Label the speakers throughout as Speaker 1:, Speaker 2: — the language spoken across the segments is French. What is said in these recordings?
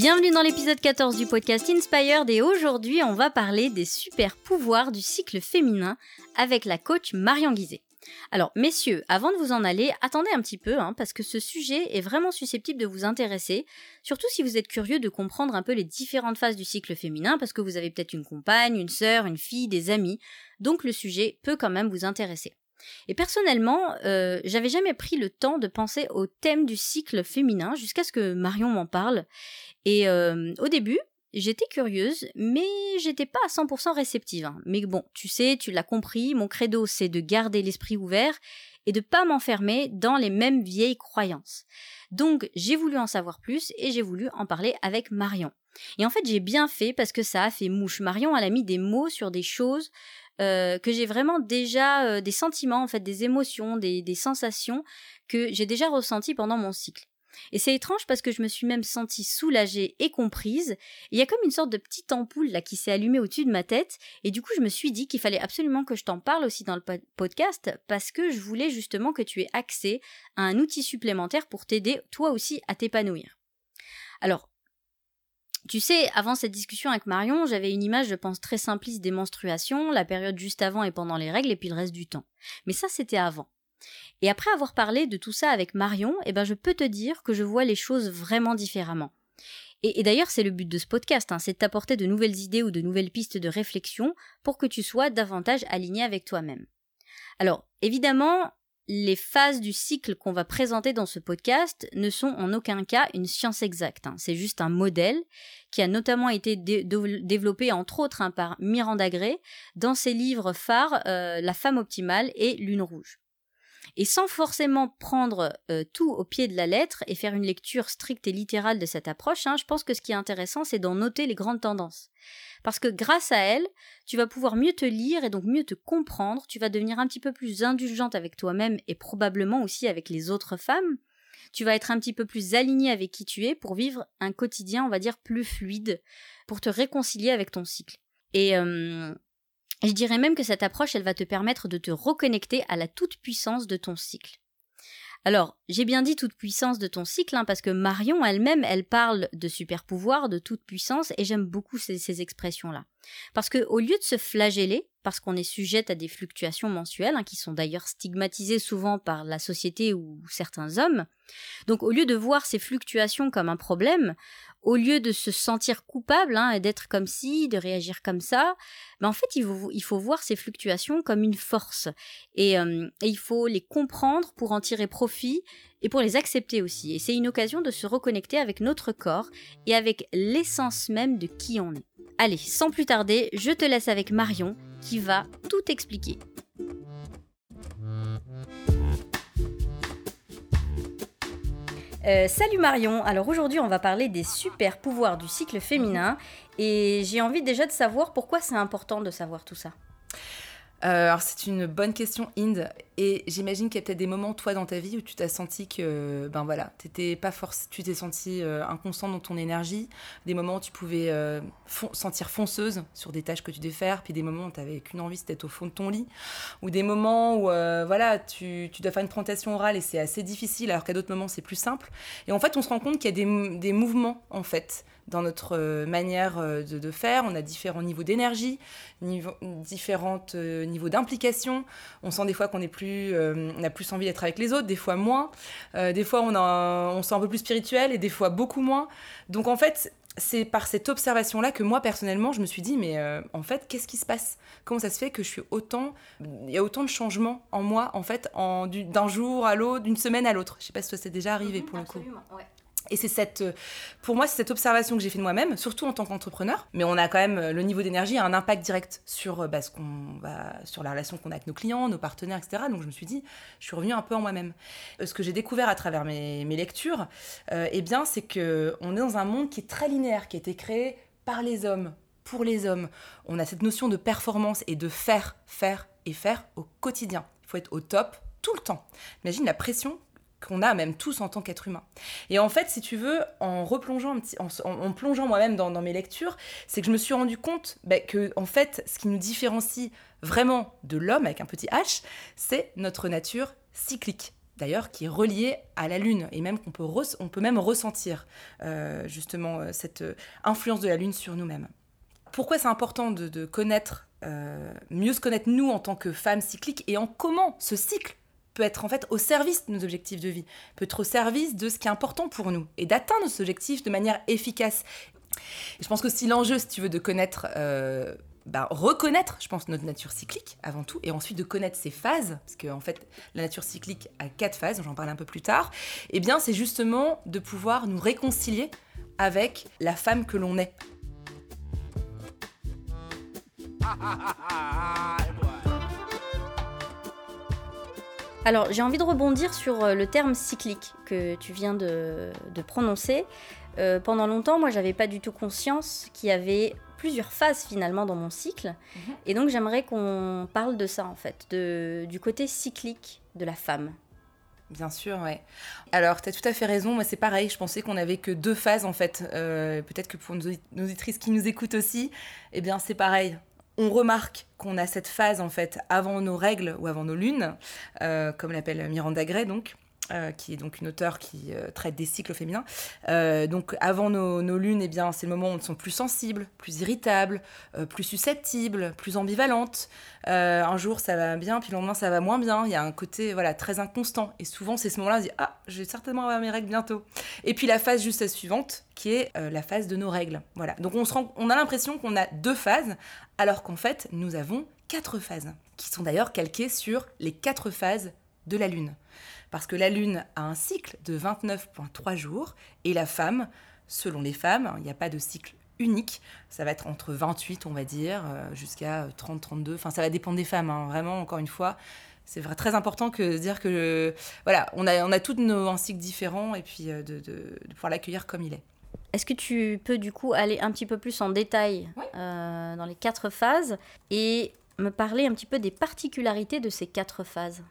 Speaker 1: Bienvenue dans l'épisode 14 du podcast Inspired et aujourd'hui on va parler des super pouvoirs du cycle féminin avec la coach Marion Guizet. Alors messieurs, avant de vous en aller, attendez un petit peu hein, parce que ce sujet est vraiment susceptible de vous intéresser, surtout si vous êtes curieux de comprendre un peu les différentes phases du cycle féminin parce que vous avez peut-être une compagne, une sœur, une fille, des amis, donc le sujet peut quand même vous intéresser. Et personnellement, euh, j'avais jamais pris le temps de penser au thème du cycle féminin jusqu'à ce que Marion m'en parle. Et euh, au début, j'étais curieuse, mais j'étais pas à 100% réceptive. Hein. Mais bon, tu sais, tu l'as compris, mon credo c'est de garder l'esprit ouvert et de pas m'enfermer dans les mêmes vieilles croyances. Donc j'ai voulu en savoir plus et j'ai voulu en parler avec Marion. Et en fait j'ai bien fait parce que ça a fait mouche. Marion elle a mis des mots sur des choses euh, que j'ai vraiment déjà euh, des sentiments, en fait, des émotions, des, des sensations que j'ai déjà ressenties pendant mon cycle. Et c'est étrange parce que je me suis même sentie soulagée et comprise. Il y a comme une sorte de petite ampoule là qui s'est allumée au-dessus de ma tête. Et du coup, je me suis dit qu'il fallait absolument que je t'en parle aussi dans le podcast parce que je voulais justement que tu aies accès à un outil supplémentaire pour t'aider toi aussi à t'épanouir. Alors, tu sais, avant cette discussion avec Marion, j'avais une image, je pense, très simpliste des menstruations, la période juste avant et pendant les règles, et puis le reste du temps. Mais ça, c'était avant. Et après avoir parlé de tout ça avec Marion, eh ben, je peux te dire que je vois les choses vraiment différemment. Et, d'ailleurs, c'est le but de ce podcast, hein, c'est de t'apporter de nouvelles idées ou de nouvelles pistes de réflexion pour que tu sois davantage aligné avec toi-même. Alors, évidemment, les phases du cycle qu'on va présenter dans ce podcast ne sont en aucun cas une science exacte. Hein. C'est juste un modèle qui a notamment été développé entre autres hein, par Miranda Gray dans ses livres phares euh, La femme optimale et Lune rouge. Et sans forcément prendre euh, tout au pied de la lettre et faire une lecture stricte et littérale de cette approche, hein, je pense que ce qui est intéressant, c'est d'en noter les grandes tendances. Parce que grâce à elle, tu vas pouvoir mieux te lire et donc mieux te comprendre, tu vas devenir un petit peu plus indulgente avec toi-même et probablement aussi avec les autres femmes. Tu vas être un petit peu plus aligné avec qui tu es pour vivre un quotidien, on va dire, plus fluide, pour te réconcilier avec ton cycle. Et euh, je dirais même que cette approche, elle va te permettre de te reconnecter à la toute-puissance de ton cycle. Alors, j'ai bien dit toute puissance de ton cycle, hein, parce que Marion elle-même, elle parle de super pouvoir, de toute puissance, et j'aime beaucoup ces, expressions-là. Parce que au lieu de se flageller, parce qu'on est sujette à des fluctuations mensuelles, hein, qui sont d'ailleurs stigmatisées souvent par la société ou certains hommes, donc au lieu de voir ces fluctuations comme un problème, au lieu de se sentir coupable hein, et d'être comme si, de réagir comme ça, ben en fait, il faut, voir ces fluctuations comme une force. Euh, et, il faut les comprendre pour en tirer profit et pour les accepter aussi. Et c'est une occasion de se reconnecter avec notre corps et avec l'essence même de qui on est. Allez, sans plus tarder, je te laisse avec Marion qui va tout expliquer. Euh, salut Marion, alors aujourd'hui on va parler des super pouvoirs du cycle féminin et j'ai envie déjà de savoir pourquoi c'est important de savoir tout ça.
Speaker 2: Euh, alors c'est une bonne question, Inde. Et j'imagine qu'il y a peut-être des moments, toi, dans ta vie, où tu t'as senti que, ben voilà, t'étais pas force, tu t'es senti euh, inconstant dans ton énergie. Des moments où tu pouvais euh, sentir fonceuse sur des tâches que tu devais faire, puis des moments où t'avais qu'une envie, c'était au fond de ton lit. Ou des moments où, voilà, tu, tu, dois faire une présentation orale et c'est assez difficile, alors qu'à d'autres moments, c'est plus simple. Et en fait, on se rend compte qu'il y a des, des mouvements, en fait dans notre euh, manière euh, de, faire. On a différents niveaux d'énergie, différents euh, niveaux d'implication. On sent des fois qu'on est plus, on a plus envie d'être avec les autres, des fois moins. des fois, on, a, on sent un peu plus spirituel et des fois beaucoup moins. Donc en fait, c'est par cette observation-là que moi, personnellement, je me suis dit, mais en fait, qu'est-ce qui se passe? Comment ça se fait que je suis autant... Il y a autant de changements en moi, en fait, d'un jour à l'autre, d'une semaine à l'autre? Je sais pas si ça c'est déjà arrivé mhm, pour le coup. Ouais. Et c'est cette, euh, pour moi, c'est cette observation que j'ai fait de moi-même, surtout en tant qu'entrepreneur. Mais on a quand même euh, le niveau d'énergie a un impact direct sur euh, bah, ce qu'on va, sur la relation qu'on a avec nos clients, nos partenaires, etc. Donc je me suis dit, je suis revenue un peu en moi-même. Ce que j'ai découvert à travers mes, lectures, eh bien, c'est que on est dans un monde qui est très linéaire, qui a été créé par les hommes, pour les hommes. On a cette notion de performance et de faire, faire et faire au quotidien. Il faut être au top tout le temps. Imagine la pression qu'on a même tous en tant qu'être humain. Et en fait, si tu veux, en replongeant en, plongeant moi-même dans, mes lectures, c'est que je me suis rendu compte bah, que en fait, ce qui nous différencie vraiment de l'homme avec un petit H, c'est notre nature cyclique. d'ailleurs qui est relié à la Lune et même qu'on peut, peut même ressentir justement cette influence de la Lune sur nous-mêmes. Pourquoi c'est important de, connaître, mieux se connaître nous en tant que femmes cycliques et en comment ce cycle peut être en fait au service de nos objectifs de vie, peut être au service de ce qui est important pour nous et d'atteindre nos objectifs de manière efficace. je pense que si l'enjeu, si tu veux, de connaître, euh, bah, reconnaître, je pense, notre nature cyclique avant tout, et ensuite de connaître ses phases, parce qu'en en fait, la nature cyclique a quatre phases, j'en parle un peu plus tard, eh bien, c'est justement de pouvoir nous réconcilier avec la femme que l'on est.
Speaker 1: Alors, j'ai envie de rebondir sur euh, le terme cyclique que tu viens de, prononcer. Euh, pendant longtemps, moi, j'avais pas du tout conscience qu'il y avait plusieurs phases finalement dans mon cycle. Mhm. Et donc, j'aimerais qu'on parle de ça, en fait, du côté cyclique de la femme.
Speaker 2: Bien sûr, ouais. Alors, tu as tout à fait raison. Moi, c'est pareil. Je pensais qu'on avait que deux phases, en fait. Euh, peut-être que pour nos auditrices qui nous écoutent aussi, eh bien, c'est pareil on remarque qu'on a cette phase en fait avant nos règles ou avant nos lunes, euh, comme l'appelle Miranda Gray donc. Euh, qui est donc une auteure qui euh, traite des cycles féminins. donc avant nos, lunes, eh bien, c'est le moment où on se sent plus sensible, plus irritable, plus susceptible, plus ambivalente. un jour ça va bien, puis le lendemain ça va moins bien. Il y a un côté voilà très inconstant. Et souvent c'est ce moment-là, on se dit ah, je vais certainement avoir mes règles bientôt. Et puis la phase juste suivante, qui est la phase de nos règles. Voilà. Donc on, se rend, on a l'impression qu'on a deux phases, alors qu'en fait, nous avons quatre phases, qui sont d'ailleurs calquées sur les quatre phases de la Lune. Parce que la Lune a un cycle de 29,3 jours, et la femme, selon les femmes, il n'y a pas de cycle unique, ça va être entre 28, on va dire, euh, jusqu'à 30, 32, enfin ça va dépendre des femmes, hein. vraiment, encore une fois, c'est très important que de dire que voilà, on a, on a tous nos un cycle différent et puis euh, de, de pouvoir l'accueillir comme il est.
Speaker 1: Est-ce que tu peux du coup aller un petit peu plus en détail euh, dans les quatre phases et me parler un petit peu des particularités de ces quatre phases?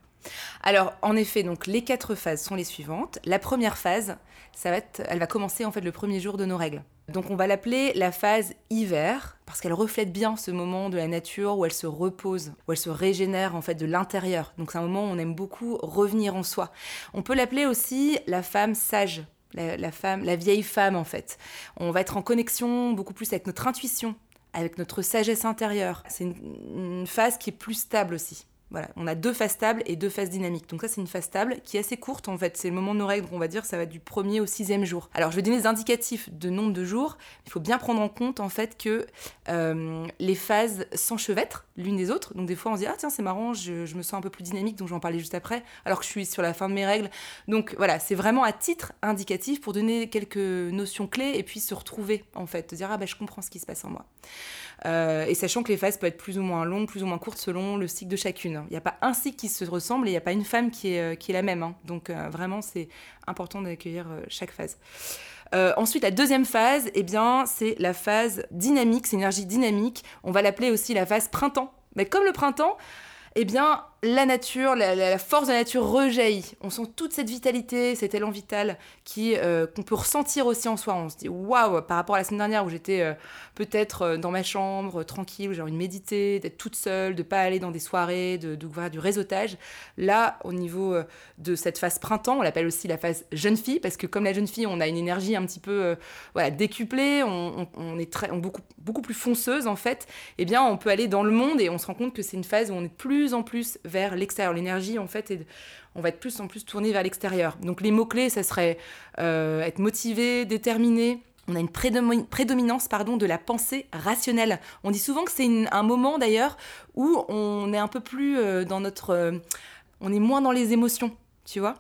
Speaker 2: Alors, en effet, donc les quatre phases sont les suivantes. La première phase, ça va être, elle va commencer en fait le premier jour de nos règles. Donc, on va l'appeler la phase hiver parce qu'elle reflète bien ce moment de la nature où elle se repose, où elle se régénère en fait de l'intérieur. Donc, c'est un moment où on aime beaucoup revenir en soi. On peut l'appeler aussi la femme sage la, femme, la vieille femme en fait. On va être en connexion beaucoup plus avec notre intuition, avec notre sagesse intérieure. C'est une phase qui est plus stable aussi. Voilà, on a deux phases stables et deux phases dynamiques. Donc ça, c'est une phase stable qui est assez courte en fait. C'est le moment de nos règles, on va dire, ça va du premier au sixième jour. Alors, je vais donner des indicatifs de nombre de jours. Il faut bien prendre en compte en fait que euh, les phases s'enchevêtrent l'une des autres. Donc des fois, on se dit ah tiens c'est marrant, je, me sens un peu plus dynamique, donc je vais en parler juste après, alors que je suis sur la fin de mes règles. Donc voilà, c'est vraiment à titre indicatif pour donner quelques notions clés et puis se retrouver en fait, dire ah ben je comprends ce qui se passe en moi. Euh, et sachant que les phases peuvent être plus ou moins longues, plus ou moins courtes selon le cycle de chacune. Il n'y a pas un cycle qui se ressemble et il n'y a pas une femme qui est, euh, la même. Hein. Donc euh, vraiment, c'est important d'accueillir chaque phase. ensuite, la deuxième phase, eh bien, c'est la phase dynamique, c'est énergie dynamique. On va l'appeler aussi la phase printemps. Mais comme le printemps, eh bien, la nature, la, force de la nature rejaillit. On sent toute cette vitalité, cet élan vital qui euh, qu'on peut ressentir aussi en soi. On se dit waouh par rapport à la semaine dernière où j'étais euh, peut-être euh, dans ma chambre tranquille, où j'ai envie de méditer, d'être toute seule, de pas aller dans des soirées, de, de du réseautage. Là, au niveau de cette phase printemps, on l'appelle aussi la phase jeune fille parce que comme la jeune fille, on a une énergie un petit peu voilà décuplée, on, est très beaucoup beaucoup plus fonceuse en fait. Eh bien, on peut aller dans le monde et on se rend compte que c'est une phase où on est de plus en plus vers l'extérieur. L'énergie, en fait, on va être plus en plus tourné vers l'extérieur. Donc les mots-clés, ça serait euh, être motivé, déterminé. On a une prédominance pardon, de la pensée rationnelle. On dit souvent que c'est un moment d'ailleurs où on est un peu plus euh, dans notre... Euh, on est moins dans les émotions, tu vois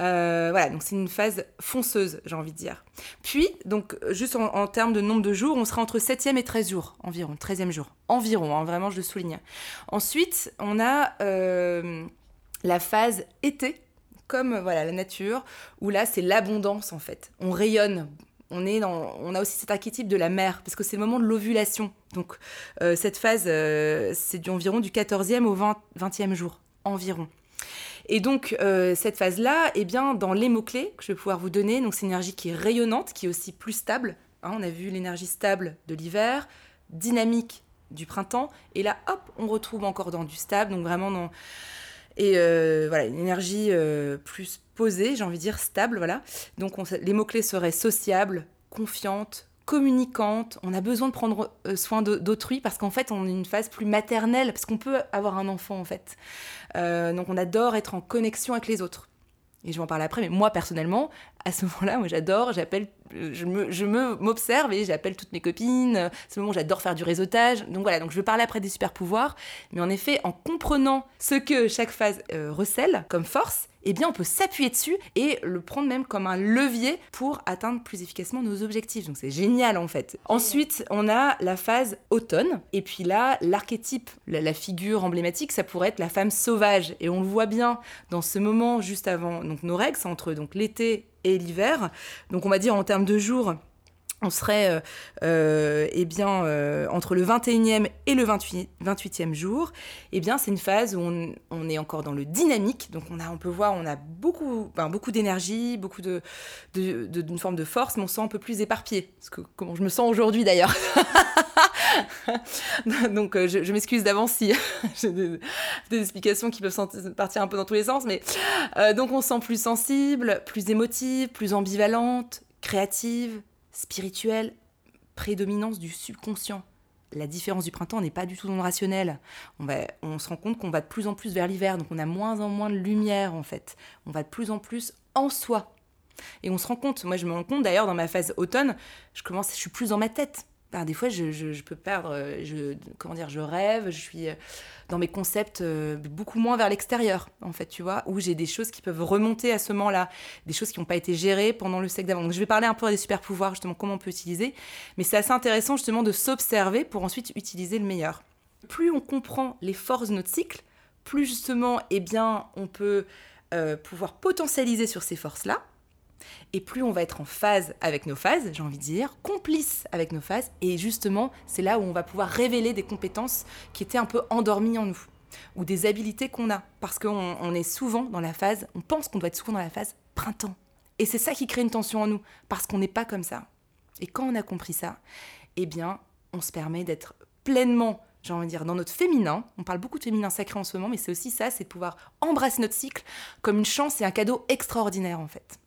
Speaker 2: euh, voilà, donc c'est une phase fonceuse, j'ai envie de dire. Puis, donc, juste en, termes de nombre de jours, on sera entre 7e et 13 jours, environ, 13e jour. Environ, hein, vraiment, je le souligne. Ensuite, on a euh, la phase été, comme voilà la nature, où là, c'est l'abondance, en fait. On rayonne on, est on a aussi cet archétype de la mère, parce que c'est le moment de l'ovulation. Donc, euh, cette phase, c'est du, environ du 14e au 20, 20e jour, environ. Et donc, euh, cette phase-là, eh bien, dans les mots-clés que je vais pouvoir vous donner, donc c'est une énergie qui est rayonnante, qui est aussi plus stable. Hein, on a vu l'énergie stable de l'hiver, dynamique du printemps, et là, hop, on retrouve encore dans du stable, donc vraiment dans Et voilà, une énergie plus posée, j'ai envie de dire stable, voilà. Donc les mots-clés seraient sociable, confiante, communicante, on a besoin de prendre soin d'autrui parce qu'en fait on est une phase plus maternelle, parce qu'on peut avoir un enfant en fait. donc on adore être en connexion avec les autres. Et je vais en parler après, mais moi personnellement, à ce moment-là, moi j'adore, j'appelle, je me, je me m'observe et j'appelle toutes mes copines. À ce moment, j'adore faire du réseautage. Donc voilà, donc je vais parler après des super pouvoirs, mais en effet, en comprenant ce que chaque phase euh, recèle comme force, eh bien on peut s'appuyer dessus et le prendre même comme un levier pour atteindre plus efficacement nos objectifs. Donc c'est génial en fait. Ensuite, on a la phase automne et puis là, l'archétype, la, figure emblématique, ça pourrait être la femme sauvage et on le voit bien dans ce moment juste avant donc nos règles, entre donc l'été et l'hiver. Donc on va dire en termes de jours, on serait euh, euh, eh bien, euh, entre le 21e et le 28, e jour, eh bien, c'est une phase où on, est encore dans le dynamique. Donc, on, a, on peut voir, on a beaucoup, beaucoup d'énergie, beaucoup de, d'une forme de force, mais on se sent un peu plus éparpillé. Ce que, comment je me sens aujourd'hui d'ailleurs. donc, je, m'excuse d'avance si j'ai des, explications qui peuvent partir un peu dans tous les sens. Mais donc, on se sent plus sensible, plus émotive, plus ambivalente, créative spirituelle, prédominance du subconscient. La différence du printemps n'est pas du tout dans le rationnel. On, va, on se rend compte qu'on va de plus en plus vers l'hiver, donc on a moins en moins de lumière en fait. On va de plus en plus en soi. Et on se rend compte, moi je me rends compte d'ailleurs dans ma phase automne, je commence, je suis plus dans ma tête des fois, je, peux perdre, euh, je, comment dire, je rêve, je suis euh, dans mes concepts euh, beaucoup moins vers l'extérieur, en fait, tu vois, où j'ai des choses qui peuvent remonter à ce moment-là, des choses qui n'ont pas été gérées pendant le siècle d'avant. Donc, je vais parler un peu des super pouvoirs, justement, comment on peut utiliser, mais c'est assez intéressant, justement, de s'observer pour ensuite utiliser le meilleur. Plus on comprend les forces de notre cycle, plus justement, eh bien, on peut pouvoir potentialiser sur ces forces-là, et plus on va être en phase avec nos phases, j'ai envie de dire, complice avec nos phases, et justement, c'est là où on va pouvoir révéler des compétences qui étaient un peu endormies en nous, ou des habilités qu'on a, parce qu'on est souvent dans la phase, on pense qu'on doit être souvent dans la phase printemps. Et c'est ça qui crée une tension en nous, parce qu'on n'est pas comme ça. Et quand on a compris ça, eh bien, on se permet d'être pleinement j'ai envie de dire, dans notre féminin. On parle beaucoup de féminin sacré en ce moment, mais c'est aussi ça, c'est de pouvoir embrasser notre cycle comme une chance et un cadeau extraordinaire en fait.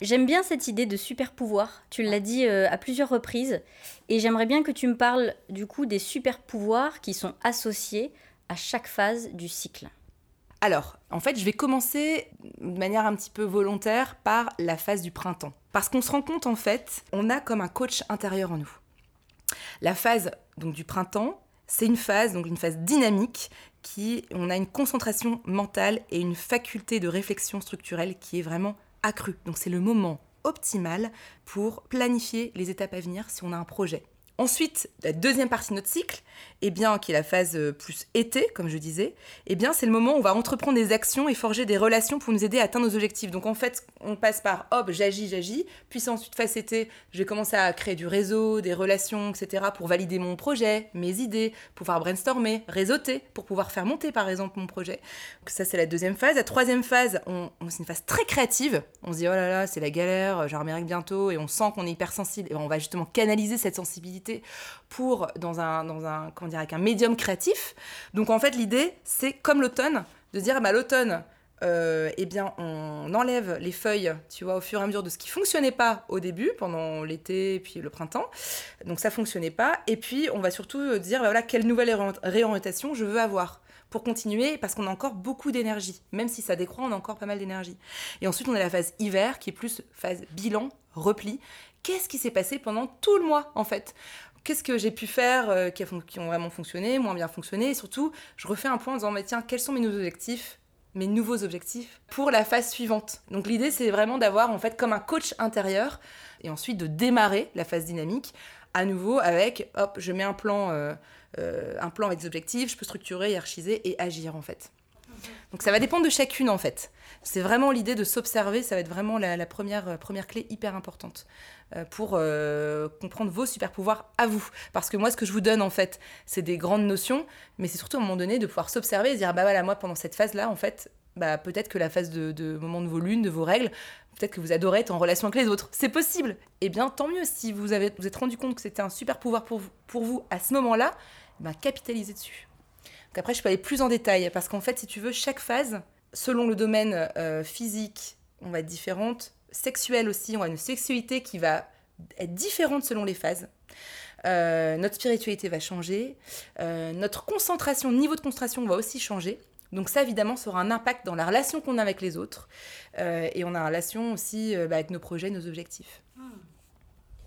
Speaker 1: J'aime bien cette idée de super pouvoir. Tu l'as dit euh, à plusieurs reprises. Et j'aimerais bien que tu me parles du coup des super pouvoirs qui sont associés à chaque phase du cycle.
Speaker 2: Alors, en fait, je vais commencer de manière un petit peu volontaire par la phase du printemps. Parce qu'on se rend compte, en fait, on a comme un coach intérieur en nous. La phase donc, du printemps, c'est une phase, donc une phase dynamique, qui, on a une concentration mentale et une faculté de réflexion structurelle qui est vraiment accru. Donc c'est le moment optimal pour planifier les étapes à venir si on a un projet. Ensuite, la deuxième partie de notre cycle, eh bien, qui est la phase euh, plus été, comme je disais, eh bien, c'est le moment où on va entreprendre des actions et forger des relations pour nous aider à atteindre nos objectifs. Donc, en fait, on passe par, hop, j'agis, j'agis, puis ensuite, phase été, je vais commencer à créer du réseau, des relations, etc., pour valider mon projet, mes idées, pouvoir brainstormer, réseauter, pour pouvoir faire monter, par exemple, mon projet. Donc, ça, c'est la deuxième phase. La troisième phase, on, c'est une phase très créative. On se dit, oh là là, c'est la galère, j'en remercie bientôt, et on sent qu'on est hypersensible. Et on va justement canaliser cette sensibilité pour dans un, dans un comment dire, avec un médium créatif. Donc en fait l'idée c'est comme l'automne de dire bah l'automne euh, eh bien, on enlève les feuilles, tu vois, au fur et à mesure de ce qui fonctionnait pas au début, pendant l'été et puis le printemps. Donc ça fonctionnait pas. Et puis, on va surtout dire, bah voilà, quelle nouvelle réorientation je veux avoir pour continuer, parce qu'on a encore beaucoup d'énergie. Même si ça décroît, on a encore pas mal d'énergie. Et ensuite, on a la phase hiver, qui est plus phase bilan, repli, qu'est-ce qui s'est passé pendant tout le mois en fait? Qu'est-ce que j'ai pu faire euh, qui, ont vraiment fonctionné, moins bien fonctionné? Et surtout, je refais un point en disant, mais tiens, quels sont mes nouveaux objectifs mes nouveaux objectifs pour la phase suivante? Donc l'idée c'est vraiment d'avoir en fait comme un coach intérieur et ensuite de démarrer la phase dynamique à nouveau avec hop je mets un plan euh, euh, un plan avec des objectifs, je peux structurer, hiérarchiser et agir en fait. Donc ça va dépendre de chacune en fait. C'est vraiment l'idée de s'observer, ça va être vraiment la, première, euh, première clé hyper importante euh, pour euh, comprendre vos super pouvoirs à vous. Parce que moi, ce que je vous donne en fait, c'est des grandes notions, mais c'est surtout à un moment donné de pouvoir s'observer et se dire bah voilà, moi pendant cette phase-là, en fait, bah, peut-être que la phase de, moment de vos lunes, de vos règles, peut-être que vous adorez être en relation avec les autres. C'est possible. Eh bien, tant mieux si vous avez, vous êtes rendu compte que c'était un super pouvoir pour vous, pour vous à ce moment-là, bah, capitalisez dessus. Après, je peux aller plus en détail parce qu'en fait, si tu veux, chaque phase, selon le domaine euh, physique, on va être différente. Sexuelle aussi, on a une sexualité qui va être différente selon les phases. Euh, notre spiritualité va changer, euh, notre concentration, niveau de concentration va aussi changer. Donc ça, évidemment, ça aura un impact dans la relation qu'on a avec les autres. et on a une relation aussi bah, avec nos projets, nos objectifs.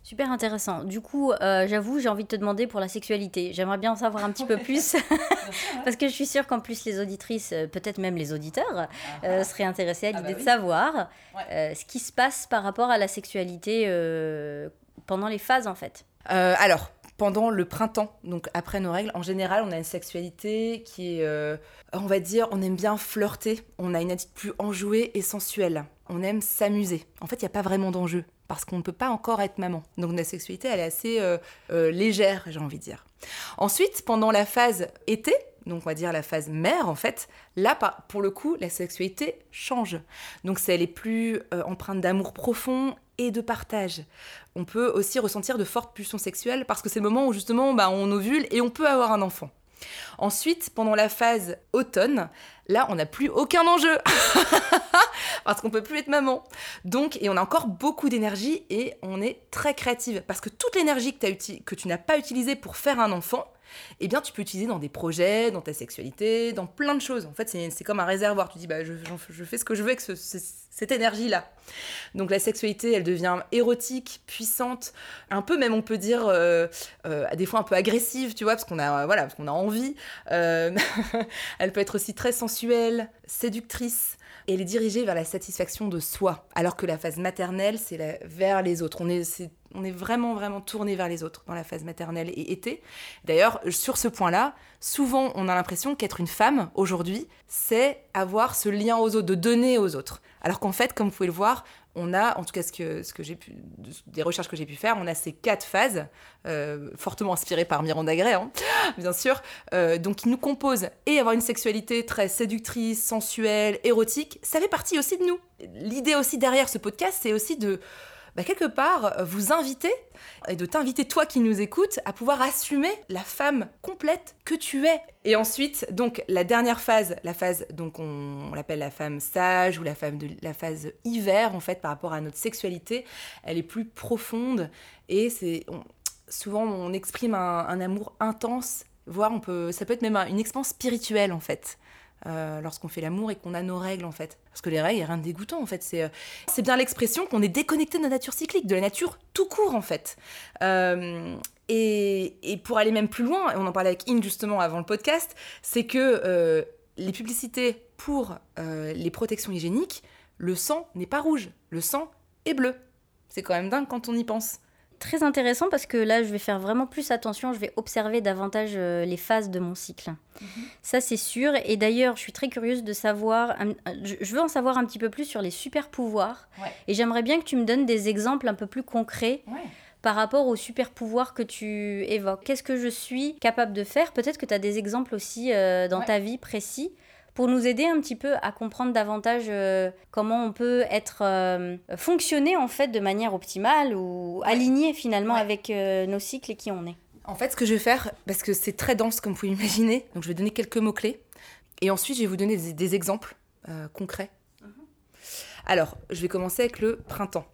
Speaker 1: Super intéressant. Du coup, euh, j'avoue, j'ai envie de te demander pour la sexualité. J'aimerais bien en savoir un petit peu plus. Parce que je suis sûre qu'en plus, les auditrices, euh, peut-être même les auditeurs, ah euh, ah. seraient intéressés à ah l'idée bah de savoir ce qui se passe par rapport à la sexualité pendant les phases, en fait.
Speaker 2: alors, pendant le printemps, donc après nos règles, en général, on a une sexualité qui est, on va dire, on aime bien flirter, on a une attitude plus enjouée et sensuelle, on aime s'amuser. En fait, il n'y a pas vraiment d'enjeu parce qu'on ne peut pas encore être maman. Donc la sexualité, elle est assez euh, euh, légère, j'ai envie de dire. Ensuite, pendant la phase été, donc on va dire la phase mère en fait, là pour le coup, la sexualité change. Donc elle est plus euh, empreinte d'amour profond et de partage. On peut aussi ressentir de fortes pulsions sexuelles parce que c'est le moment où justement bah, on ovule et on peut avoir un enfant. Ensuite, pendant la phase automne, là, on n'a plus aucun enjeu. parce qu'on peut plus être maman. Donc, et on a encore beaucoup d'énergie et on est très créative. Parce que toute l'énergie que, que tu n'as pas utilisée pour faire un enfant, eh bien, tu peux utiliser dans des projets, dans ta sexualité, dans plein de choses. En fait, c'est comme un réservoir. Tu dis, bah, je, fais ce que je veux avec cette énergie-là. Donc, la sexualité, elle devient érotique, puissante, un peu même, on peut dire, euh, euh, des fois un peu agressive, tu vois, parce qu'on a, voilà, qu'on a envie. Euh, elle peut être aussi très sensuelle, séductrice et elle est dirigée vers la satisfaction de soi, alors que la phase maternelle, c'est vers les autres. On est, on est vraiment, vraiment tourné vers les autres dans la phase maternelle et été. D'ailleurs, sur ce point-là, souvent, on a l'impression qu'être une femme, aujourd'hui, c'est avoir ce lien aux autres, de donner aux autres. Alors qu'en fait, comme vous pouvez le voir, on a, en tout cas ce que, ce que j'ai des recherches que j'ai pu faire, on a ces quatre phases, euh, fortement inspirées par Miranda Gray, hein, bien sûr, euh, donc qui nous composent. Et avoir une sexualité très séductrice, sensuelle, érotique, ça fait partie aussi de nous. L'idée aussi derrière ce podcast, c'est aussi de bah, quelque part, euh, vous inviter et de t'inviter, toi qui nous écoutes, à pouvoir assumer la femme complète que tu es. Et ensuite, donc, la dernière phase, la phase, donc, on, l'appelle la femme sage ou la, femme de, la phase hiver, en fait, par rapport à notre sexualité, elle est plus profonde et c'est. souvent, on exprime un, un amour intense voire on peut, ça peut être même une expérience spirituelle en fait. Euh, lorsqu'on fait l'amour et qu'on a nos règles en fait. Parce que les règles, rien de dégoûtant en fait. C'est, euh, c'est bien l'expression qu'on est déconnecté de la nature cyclique, de la nature tout court en fait. Euh, et, et, pour aller même plus loin, et on en parlait avec In justement avant le podcast, c'est que les publicités pour les protections hygiéniques, le sang n'est pas rouge, le sang est bleu. C'est quand même dingue quand on y pense
Speaker 1: très intéressant parce que là, je vais faire vraiment plus attention, je vais observer davantage euh, les phases de mon cycle. Mhm. Ça, c'est sûr. Et d'ailleurs, je suis très curieuse de savoir, je veux en savoir un petit peu plus sur les super pouvoirs. Et j'aimerais bien que tu me donnes des exemples un peu plus concrets. Par rapport aux super pouvoirs que tu évoques, qu'est-ce que je suis capable de faire? Peut-être que tu as des exemples aussi euh, dans ta vie précis pour nous aider un petit peu à comprendre davantage euh, comment on peut être euh, fonctionner en fait de manière optimale ou aligné finalement avec euh, nos cycles et qui on est.
Speaker 2: En fait, ce que je vais faire, parce que c'est très dense comme vous pouvez l'imaginer, donc je vais donner quelques mots-clés et ensuite je vais vous donner des, exemples concrets. Mhm. Alors, je vais commencer avec le printemps.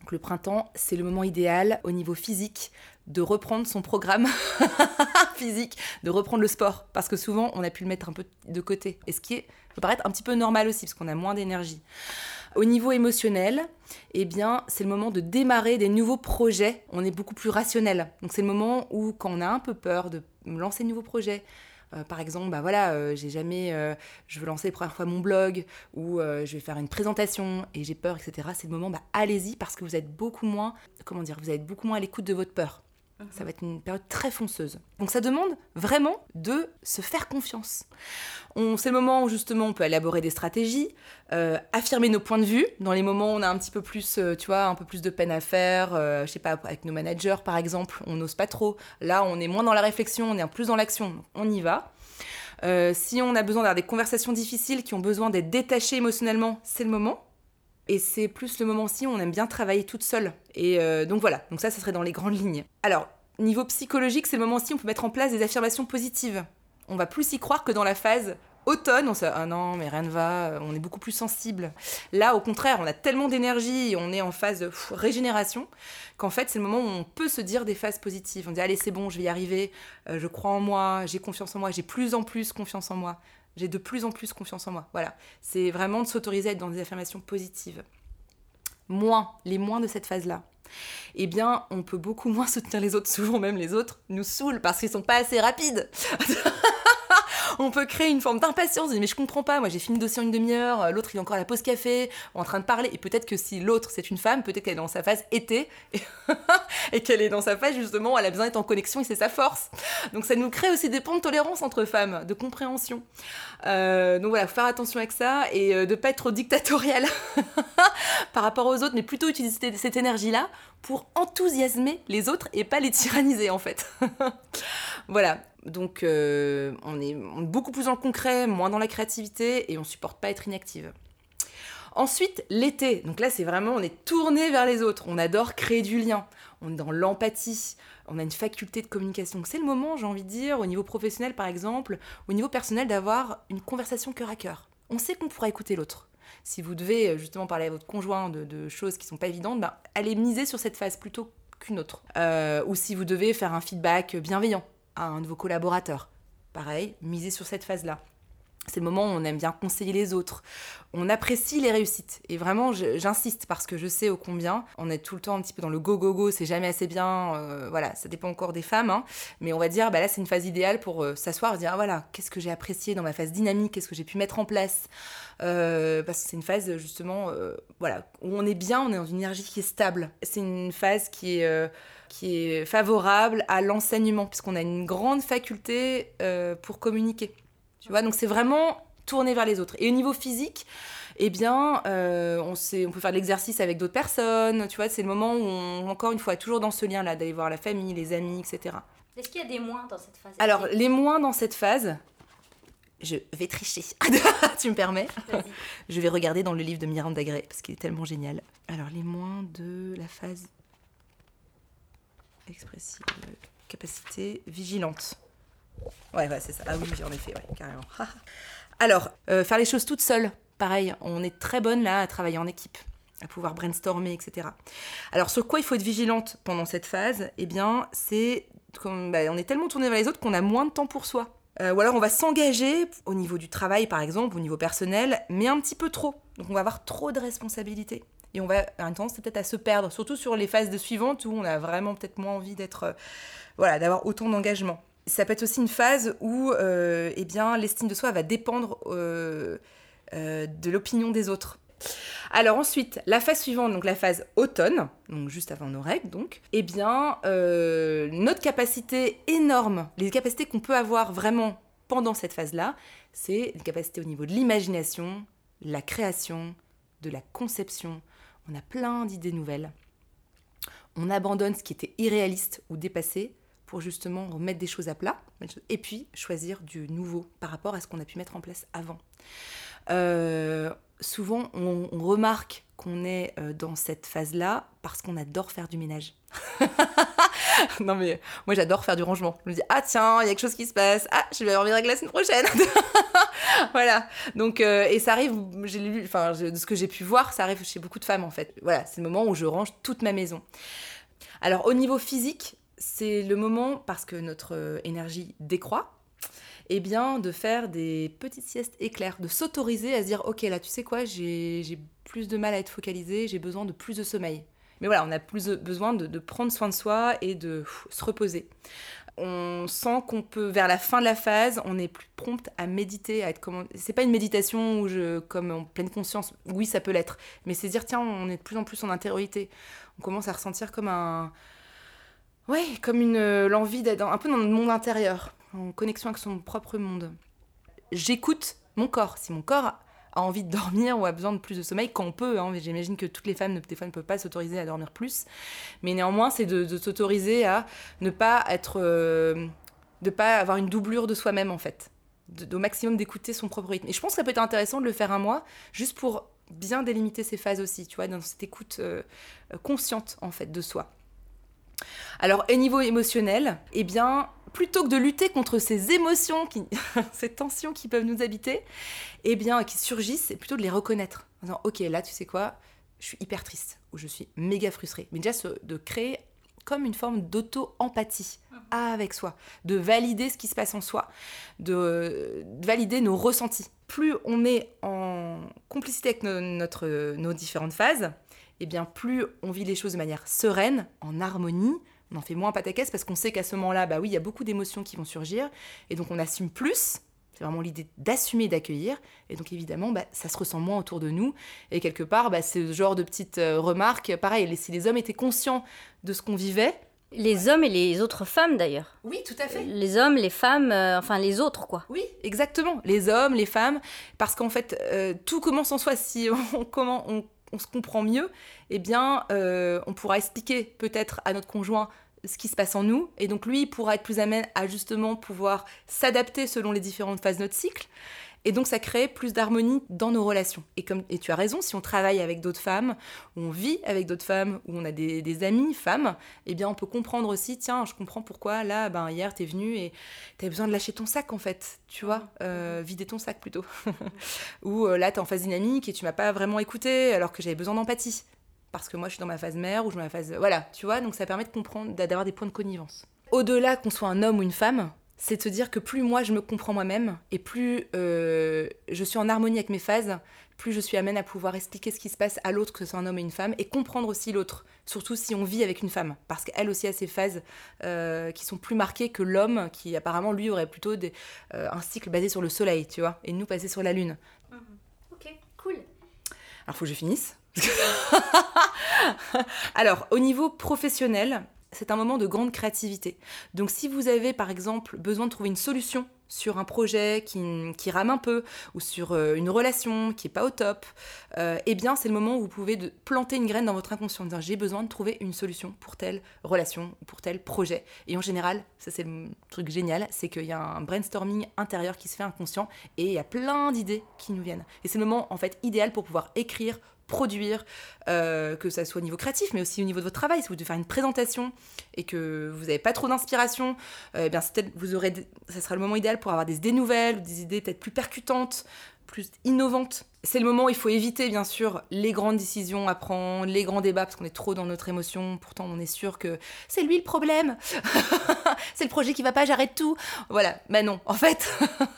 Speaker 2: Donc, le printemps, c'est le moment idéal au niveau physique de reprendre son programme physique, de reprendre le sport, parce que souvent on a pu le mettre un peu de côté, et ce qui est, peut paraître un petit peu normal aussi, parce qu'on a moins d'énergie. Au niveau émotionnel, eh bien, c'est le moment de démarrer des nouveaux projets. On est beaucoup plus rationnel. Donc, c'est le moment où, quand on a un peu peur de lancer de nouveaux projets, euh, par exemple, bah voilà, euh, j'ai jamais, euh, je veux lancer la première fois mon blog ou je vais faire une présentation et j'ai peur, etc. C'est le moment, bah allez-y parce que vous êtes beaucoup moins, comment dire, vous êtes beaucoup moins à l'écoute de votre peur. Ça va être une période très fonceuse. Donc ça demande vraiment de se faire confiance. C'est le moment où justement on peut élaborer des stratégies, euh, affirmer nos points de vue. Dans les moments où on a un petit peu plus, euh, tu vois, un peu plus de peine à faire, euh, je sais pas, avec nos managers par exemple, on n'ose pas trop. Là, on est moins dans la réflexion, on est plus dans l'action. On y va. si on a besoin d'avoir des conversations difficiles qui ont besoin d'être détachées émotionnellement, c'est le moment. Et c'est plus le moment aussi où on aime bien travailler toute seule. Et euh, donc voilà, donc ça, ça serait dans les grandes lignes. Alors, niveau psychologique, c'est le moment aussi où on peut mettre en place des affirmations positives. on va plus y croire que dans la phase automne, on se dit ah non, mais rien ne va, on est beaucoup plus sensible. Là, au contraire, on a tellement d'énergie, on est en phase régénération, qu'en fait, c'est le moment où on peut se dire des phases positives. On dit allez, c'est bon, je vais y arriver, euh, je crois en moi, j'ai confiance en moi, j'ai plus en plus confiance en moi, j'ai de plus en plus confiance en moi. Voilà, c'est vraiment de s'autoriser à être dans des affirmations positives. Moins, les moins de cette phase-là eh bien, on peut beaucoup moins soutenir les autres. Souvent, même les autres nous saoulent parce qu'ils sont pas assez rapides. on peut créer une forme d'impatience. Mais je comprends pas, moi j'ai fini le dossier en une demi-heure, euh, l'autre il est encore à la pause café, en train de parler. Et peut-être que si l'autre c'est une femme, peut-être qu'elle est dans sa phase été et, qu'elle est dans sa phase justement, elle a besoin d'être en connexion et c'est sa force. Donc ça nous crée aussi des ponts de tolérance entre femmes, de compréhension. Euh, donc voilà, faut faire attention avec ça et euh, de pas être trop dictatorial par rapport aux autres, mais plutôt utiliser cette énergie-là pour enthousiasmer les autres et pas les tyranniser en fait. voilà, donc euh, on, est, beaucoup plus dans le concret, moins dans la créativité et on supporte pas être inactive. Ensuite, l'été. Donc là, c'est vraiment, on est tourné vers les autres. On adore créer du lien. On est dans l'empathie. On a une faculté de communication. C'est le moment, j'ai envie de dire, au niveau professionnel par exemple, au niveau personnel, d'avoir une conversation cœur à cœur. On sait qu'on pourra écouter l'autre. Si vous devez euh, justement parler à votre conjoint de, choses qui sont pas évidentes, ben, allez miser sur cette phase plutôt qu'une autre. Euh, ou si vous devez faire un feedback bienveillant à un de vos collaborateurs. Pareil, misez sur cette phase-là. C'est le moment où on aime bien conseiller les autres. On apprécie les réussites. Et vraiment, j'insiste parce que je sais au combien. On est tout le temps un petit peu dans le go-go-go, c'est jamais assez bien. Euh, voilà, ça dépend encore des femmes. Hein. Mais on va dire, bah là, c'est une phase idéale pour euh, s'asseoir et dire, ah, voilà, qu'est-ce que j'ai apprécié dans ma phase dynamique, qu'est-ce que j'ai pu mettre en place? Euh, parce que c'est une phase, justement, voilà, où on est bien, on est dans une énergie qui est stable. C'est une phase qui est qui est favorable à l'enseignement, puisqu'on a une grande faculté euh, pour communiquer. Tu vois, donc c'est vraiment tourner vers les autres. Et au niveau physique, eh bien, euh, on, sait, on peut faire de l'exercice avec d'autres personnes. Tu vois, c'est le moment où, on, encore une fois, toujours dans ce lien-là, d'aller voir la famille, les amis, etc.
Speaker 1: Est-ce qu'il y a des moins dans cette phase
Speaker 2: Alors, les moins dans cette phase, je vais tricher. tu me permets? Je vais regarder dans le livre de Miranda Gray, parce qu'il est tellement génial. Alors, les moins de la phase expressive, capacité vigilante. Ouais, ouais, c'est ça. Ah oui, en effet, ouais, carrément. Alors, euh, faire les choses toute seule, pareil, on est très bonne là à travailler en équipe, à pouvoir brainstormer, etc. Alors, sur quoi il faut être vigilante pendant cette phase? Eh bien, c'est comme bah, est tellement tourné vers les autres qu'on a moins de temps pour soi. Euh, ou alors on va s'engager au niveau du travail par exemple, au niveau personnel, mais un petit peu trop. Donc on va avoir trop de responsabilités et on va avoir tendance peut-être à se perdre, surtout sur les phases suivantes où on a vraiment peut-être moins envie d'être, euh, voilà, d'avoir autant d'engagement. Ça peut être aussi une phase où, euh, eh bien, l'estime de soi va dépendre euh, de l'opinion des autres. Alors ensuite, la phase suivante, donc la phase automne, donc juste avant nos règles, donc, eh bien, notre capacité énorme, les capacités qu'on peut avoir vraiment pendant cette phase-là, c'est une capacité au niveau de l'imagination, la création, de la conception, on a plein d'idées nouvelles. On abandonne ce qui était irréaliste ou dépassé pour justement remettre des choses à plat et puis choisir du nouveau par rapport à ce qu'on a pu mettre en place avant. Euh, souvent, on, remarque qu'on est euh, dans cette phase-là parce qu'on adore faire du ménage. non mais moi j'adore faire du rangement. Je me dis ah tiens il y a quelque chose qui se passe. Ah je vais avoir mes règles la semaine prochaine. voilà. Donc euh, et ça arrive. J'ai lu enfin de ce que j'ai pu voir ça arrive chez beaucoup de femmes en fait. Voilà c'est le moment où je range toute ma maison. Alors au niveau physique c'est le moment parce que notre euh, énergie décroît. Eh bien, de faire des petites siestes éclairs, de s'autoriser à se dire, ok, là, tu sais quoi, j'ai plus de mal à être focalisé, j'ai besoin de plus de sommeil. Mais voilà, on a plus besoin de, prendre soin de soi et de se reposer. On sent qu'on peut, vers la fin de la phase, on est plus prompte à méditer, à être comme. C'est pas une méditation où je, comme en pleine conscience, oui, ça peut l'être, mais c'est dire, tiens, on est de plus en plus en intériorité. On commence à ressentir comme un. Ouais, comme une l'envie d'être un peu dans le monde intérieur, en connexion avec son propre monde. J'écoute mon corps. Si mon corps envie de dormir ou a besoin de plus de sommeil quand on peut. Hein. J'imagine que toutes les femmes, des fois, ne peuvent pas s'autoriser à dormir plus. Mais néanmoins, c'est de, s'autoriser à ne pas être. Euh, de pas avoir une doublure de soi-même, en fait. au maximum d'écouter son propre rythme. Et je pense que ça peut être intéressant de le faire un mois, juste pour bien délimiter ces phases aussi, tu vois, dans cette écoute euh, consciente, en fait, de soi. Alors, au niveau émotionnel, eh bien, plutôt que de lutter contre ces émotions, qui, ces tensions qui peuvent nous habiter, eh bien, qui surgissent, c'est plutôt de les reconnaître. En disant, ok, là, tu sais quoi, je suis hyper triste, ou je suis méga frustrée. Mais déjà, de créer comme une forme d'auto-empathie avec soi, de valider ce qui se passe en soi, de, valider nos ressentis. Plus on est en complicité avec nos différentes phases, et eh bien plus on vit les choses de manière sereine, en harmonie, on en fait moins pataquès parce qu'on sait qu'à ce moment-là, bah oui, il y a beaucoup d'émotions qui vont surgir, et donc on assume plus, c'est vraiment l'idée d'assumer d'accueillir. Et donc évidemment, bah, ça se ressent moins autour de nous. Et quelque part, bah, ce genre de petites euh, remarques, pareil, si les hommes étaient conscients de ce qu'on vivait.
Speaker 1: Les hommes et les autres femmes d'ailleurs.
Speaker 2: Oui, tout à fait.
Speaker 1: Les hommes, les femmes, euh, enfin les autres quoi.
Speaker 2: Oui, exactement. Les hommes, les femmes, parce qu'en fait, euh, tout commence en soi. Si on, comment on, on, se comprend mieux, eh bien, on pourra expliquer peut-être à notre conjoint ce qui se passe en nous. Et donc lui, il pourra être plus amène à justement pouvoir s'adapter selon les différentes phases de notre cycle. Et donc ça crée plus d'harmonie dans nos relations. Et, comme, et tu as raison, si on travaille avec d'autres femmes, ou on vit avec d'autres femmes, ou on a des, amis femmes, eh bien on peut comprendre aussi, tiens, je comprends pourquoi là, ben, hier, tu es venu et tu as besoin de lâcher ton sac en fait, tu vois, euh, vider ton sac plutôt. ou euh, là, tu es en phase dynamique et tu m'as pas vraiment écouté alors que j'avais besoin d'empathie parce que moi je suis dans ma phase mère ou je suis dans ma phase. Voilà, tu vois, donc ça permet de comprendre, d'avoir des points de connivence. Au-delà qu'on soit un homme ou une femme, c'est de se dire que plus moi je me comprends moi-même et plus euh, je suis en harmonie avec mes phases, plus je suis amène à pouvoir expliquer ce qui se passe à l'autre, que ce soit un homme et une femme, et comprendre aussi l'autre, surtout si on vit avec une femme, parce qu'elle aussi a ses phases euh, qui sont plus marquées que l'homme, qui apparemment lui aurait plutôt des, euh, un cycle basé sur le soleil, tu vois, et nous basé sur la lune.
Speaker 1: Mhm. Ok, cool.
Speaker 2: Alors faut que je finisse. Alors, au niveau professionnel, c'est un moment de grande créativité. Donc si vous avez par exemple besoin de trouver une solution sur un projet qui, rame un peu ou sur euh, une relation qui n'est pas au top, euh, eh bien c'est le moment où vous pouvez planter une graine dans votre inconscient, en disant j'ai besoin de trouver une solution pour telle relation ou pour tel projet. Et en général, ça c'est le truc génial, c'est qu'il y a un brainstorming intérieur qui se fait inconscient et il y a plein d'idées qui nous viennent. Et c'est le moment en fait idéal pour pouvoir écrire, produire, euh, que ça soit au niveau créatif, mais aussi au niveau de votre travail. Si vous devez faire une présentation et que vous n'avez pas trop d'inspiration, euh, eh bien vous aurez, ça sera le moment idéal pour avoir des idées nouvelles, des idées peut-être plus percutantes, plus innovantes c'est le moment où il faut éviter, bien sûr, les grandes décisions à prendre, les grands débats, parce qu'on est trop dans notre émotion. Pourtant, on est sûr que c'est lui le problème. c'est le projet qui va pas, j'arrête tout. Voilà. Mais non, en fait,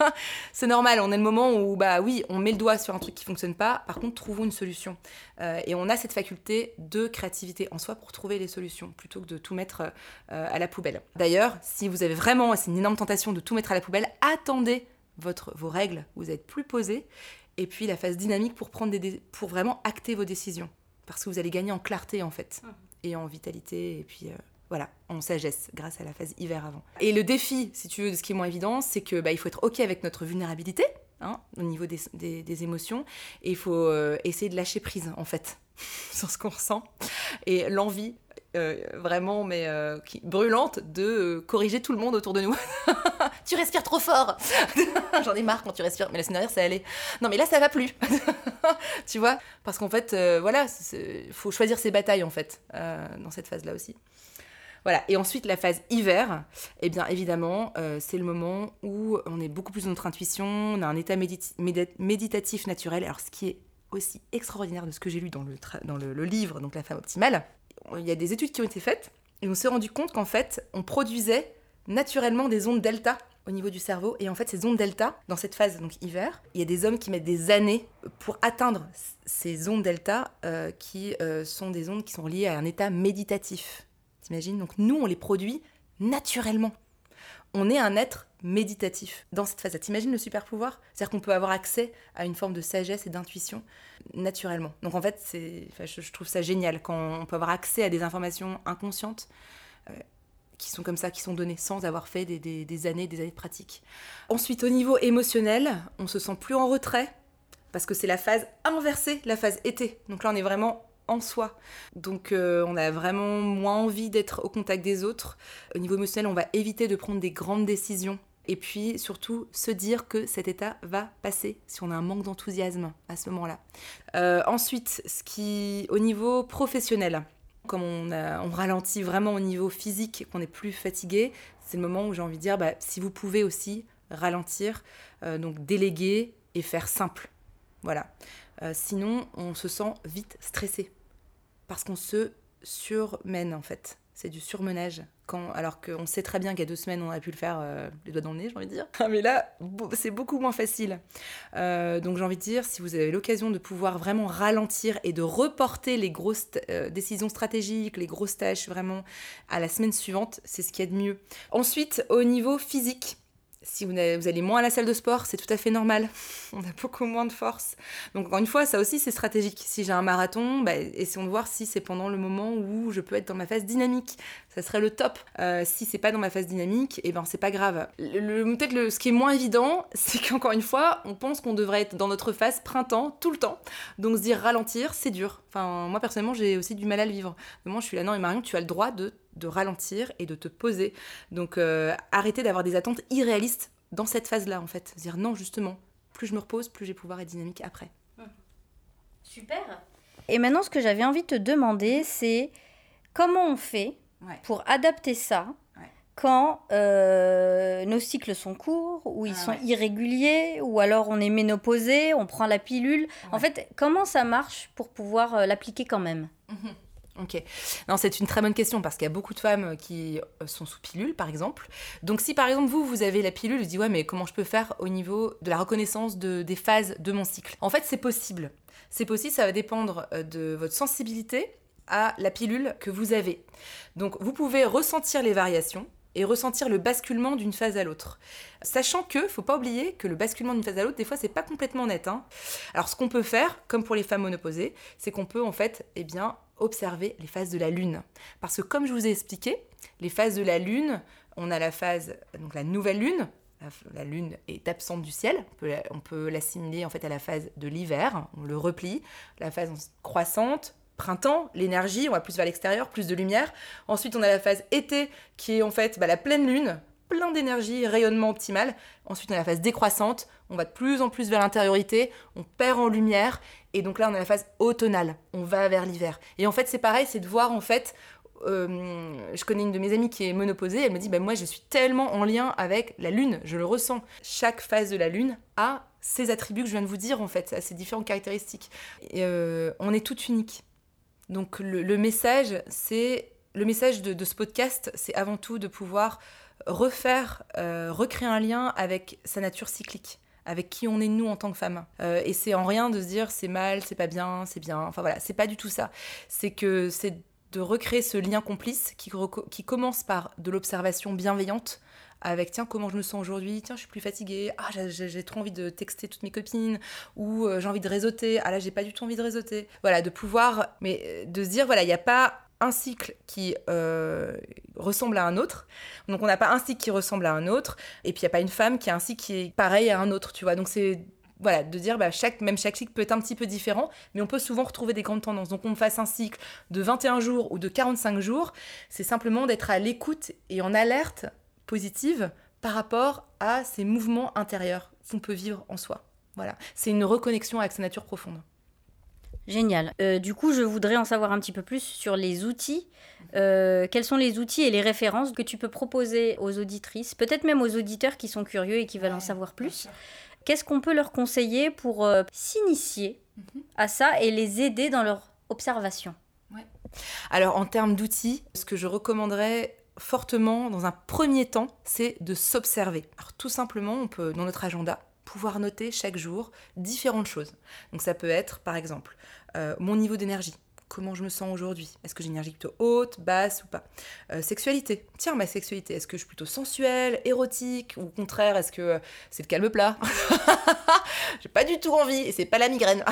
Speaker 2: c'est normal. On est le moment où, bah oui, on met le doigt sur un truc qui fonctionne pas. Par contre, trouvons une solution. Euh, et on a cette faculté de créativité en soi pour trouver les solutions, plutôt que de tout mettre euh, à la poubelle. D'ailleurs, si vous avez vraiment, c'est une énorme tentation de tout mettre à la poubelle, attendez votre, vos règles, vous êtes plus posé et puis la phase dynamique pour, prendre des, pour vraiment acter vos décisions. Parce que vous allez gagner en clarté en fait, mhm. et en vitalité, et puis euh, voilà, en sagesse, grâce à la phase hiver avant. Et le défi, si tu veux, de ce qui est moins évident, c'est que bah, il faut être OK avec notre vulnérabilité, hein, au niveau des, des, émotions, et il faut euh, essayer de lâcher prise en fait, sur ce qu'on ressent. Et l'envie, vraiment, mais qui, brûlante, de corriger tout le monde autour de nous. tu respires trop fort. J'en ai marre quand tu respires. Mais la semaine ça allait. Non, mais là, ça va plus. tu vois? Parce qu'en fait, euh, voilà, il faut choisir ses batailles, en fait, euh, dans cette phase-là aussi. Voilà. Et ensuite, la phase hiver, eh bien, évidemment, euh, c'est le moment où on est beaucoup plus dans notre intuition, on a un état méditatif naturel. Alors, ce qui est aussi extraordinaire de ce que j'ai lu dans, le, dans le livre, donc La femme optimale, il y a des études qui ont été faites et on s'est rendu compte qu'en fait, on produisait naturellement des ondes delta au niveau du cerveau. Et en fait, ces ondes delta, dans cette phase, donc hiver, il y a des hommes qui mettent des années pour atteindre ces ondes delta euh, qui euh, sont des ondes qui sont liées à un état méditatif. T'imagines? Donc nous, on les produit naturellement. On est un être méditatif dans cette phase. T'imagines le super pouvoir C'est-à-dire qu'on peut avoir accès à une forme de sagesse et d'intuition naturellement. Donc en fait, je, trouve ça génial quand on peut avoir accès à des informations inconscientes. Euh, qui sont comme ça, qui sont donnés sans avoir fait des, des, années, des années de pratique. Ensuite, au niveau émotionnel, on se sent plus en retrait parce que c'est la phase inversée, la phase été. Donc là, on est vraiment soi. Donc euh, on a vraiment moins envie d'être au contact des autres. Au niveau émotionnel, on va éviter de prendre des grandes décisions. Et puis surtout se dire que cet état va passer si on a un manque d'enthousiasme à ce moment-là. Euh, ensuite, ce qui, au niveau professionnel, comme on, ralentit vraiment au niveau physique, qu'on est plus fatigué, c'est le moment où j'ai envie de dire, bah, si vous pouvez aussi ralentir, euh, donc déléguer et faire simple. Voilà. Sinon, on se sent vite stressé parce qu'on se surmène en fait. C'est du surmenage. Quand, alors qu'on sait très bien qu'il y a deux semaines, on aurait pu le faire euh, les doigts dans le nez, j'ai envie de dire. Mais là, c'est beaucoup moins facile. donc j'ai envie de dire, si vous avez l'occasion de pouvoir vraiment ralentir et de reporter les grosses décisions stratégiques, les grosses tâches vraiment à la semaine suivante, c'est ce qu'il y a de mieux. Ensuite, au niveau physique, si vous, allez moins à la salle de sport, c'est tout à fait normal. On a beaucoup moins de force. Donc encore une fois, ça aussi c'est stratégique. Si j'ai un marathon, bah, essayons de voir si c'est pendant le moment où je peux être dans ma phase dynamique. Ça serait le top. Euh, si c'est pas dans ma phase dynamique, et eh ben c'est pas grave. Peut-être ce qui est moins évident, c'est qu'encore une fois, on pense qu'on devrait être dans notre phase printemps tout le temps. Donc se dire ralentir, c'est dur. Enfin, moi personnellement, j'ai aussi du mal à le vivre. Mais moi, je suis là, non, et Marion, tu as le droit de de ralentir et de te poser. Donc euh, arrêter d'avoir des attentes irréalistes dans cette phase-là, en fait. Dire non, justement, plus je me repose, plus j'ai pouvoir être dynamique après.
Speaker 1: Super. Et maintenant, ce que j'avais envie de te demander, c'est comment on fait pour adapter ça quand euh, nos cycles sont courts, ou ils ah sont irréguliers, ou alors on est ménopausé, on prend la pilule. En fait, comment ça marche pour pouvoir euh, l'appliquer quand même? Mhm.
Speaker 2: Ok. Non, c'est une très bonne question parce qu'il y a beaucoup de femmes qui euh, sont sous pilule, par exemple. Donc, si par exemple vous, vous avez la pilule, je dis ouais, mais comment je peux faire au niveau de la reconnaissance de, des phases de mon cycle? En fait, c'est possible. C'est possible, ça va dépendre euh, de votre sensibilité à la pilule que vous avez. Donc, vous pouvez ressentir les variations et ressentir le basculement d'une phase à l'autre. Sachant que, faut pas oublier que le basculement d'une phase à l'autre, des fois, c'est pas complètement net. Hein. Alors, ce qu'on peut faire, comme pour les femmes monoposées, c'est qu'on peut en fait, eh bien, observer les phases de la Lune. Parce que comme je vous ai expliqué, les phases de la Lune, on a la phase, donc la nouvelle Lune, la Lune est absente du ciel, on peut l'assimiler en fait à la phase de l'hiver, on le replie, la phase croissante, printemps, l'énergie, on va plus vers l'extérieur, plus de lumière. Ensuite, on a la phase été, qui est en fait bah, la pleine lune, plein d'énergie, rayonnement optimal. Ensuite, on a la phase décroissante, on va de plus en plus vers l'intériorité, on perd en lumière, et donc là, on a la phase automnale, on va vers l'hiver. Et en fait, c'est pareil, c'est de voir en fait. Euh, je connais une de mes amies qui est monoposée, elle me dit bah, Moi, je suis tellement en lien avec la lune, je le ressens. Chaque phase de la lune a ses attributs que je viens de vous dire, en fait, a ses différentes caractéristiques. Et, euh, on est toutes uniques. Donc, le, message, c'est. Le message de ce podcast, c'est avant tout de pouvoir refaire, euh, recréer un lien avec sa nature cyclique avec qui on est nous en tant que femme. Euh, et c'est en rien de se dire c'est mal, c'est pas bien, c'est bien. Enfin voilà, c'est pas du tout ça. C'est que c'est de recréer ce lien complice qui, qui commence par de l'observation bienveillante avec tiens comment je me sens aujourd'hui? Tiens je suis plus fatiguée ah j'ai trop envie de texter toutes mes copines ou euh, j'ai envie de réseauter ah là j'ai pas du tout envie de réseauter voilà de pouvoir mais de se dire voilà il n'y a pas un cycle qui euh, ressemble à un autre. Donc on n'a pas un cycle qui ressemble à un autre, et puis il n'y a pas une femme qui a un cycle qui est pareil à un autre, tu vois. Donc c'est voilà, de dire bah, chaque, même chaque cycle peut être un petit peu différent, mais on peut souvent retrouver des grandes tendances. Donc on fasse un cycle de 21 jours ou de 45 jours, c'est simplement d'être à l'écoute et en alerte positive par rapport à ces mouvements intérieurs qu'on peut vivre en soi. Voilà, c'est une reconnexion avec sa nature profonde.
Speaker 1: Génial. Euh, du coup, je voudrais en savoir un petit peu plus sur les outils. Euh, quels sont les outils et les références que tu peux proposer aux auditrices, peut-être même aux auditeurs qui sont curieux et qui veulent en savoir plus Qu'est-ce qu'on peut leur conseiller pour euh, s'initier mhm. à ça et les aider dans leur observation?
Speaker 2: Alors, en termes d'outils, ce que je recommanderais fortement dans un premier temps, c'est de s'observer. Alors, tout simplement, on peut, dans notre agenda, pouvoir noter chaque jour différentes choses. Donc ça peut être, par exemple, euh, mon niveau d'énergie comment je me sens aujourd'hui. Est-ce que j'ai une énergie plutôt haute, basse ou pas? Euh, Sexualité. Tiens, ma sexualité, est-ce que je suis plutôt sensuelle, érotique ou au contraire, est-ce que c'est le calme plat? J'ai pas du tout envie et c'est pas la migraine.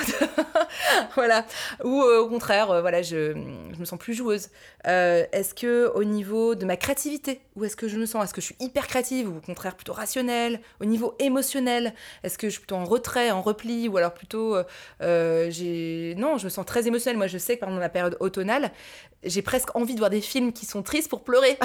Speaker 2: voilà. Ou euh, au contraire, euh, voilà, je, me sens plus joueuse. est-ce que au niveau de ma créativité, où est-ce que je me sens? Est-ce que je suis hyper créative ou au contraire plutôt rationnelle? Au niveau émotionnel, est-ce que je suis plutôt en retrait, en repli ou alors plutôt non, je me sens très émotionnelle. Moi, je sais que pendant la période automnale, j'ai presque envie de voir des films qui sont tristes pour pleurer.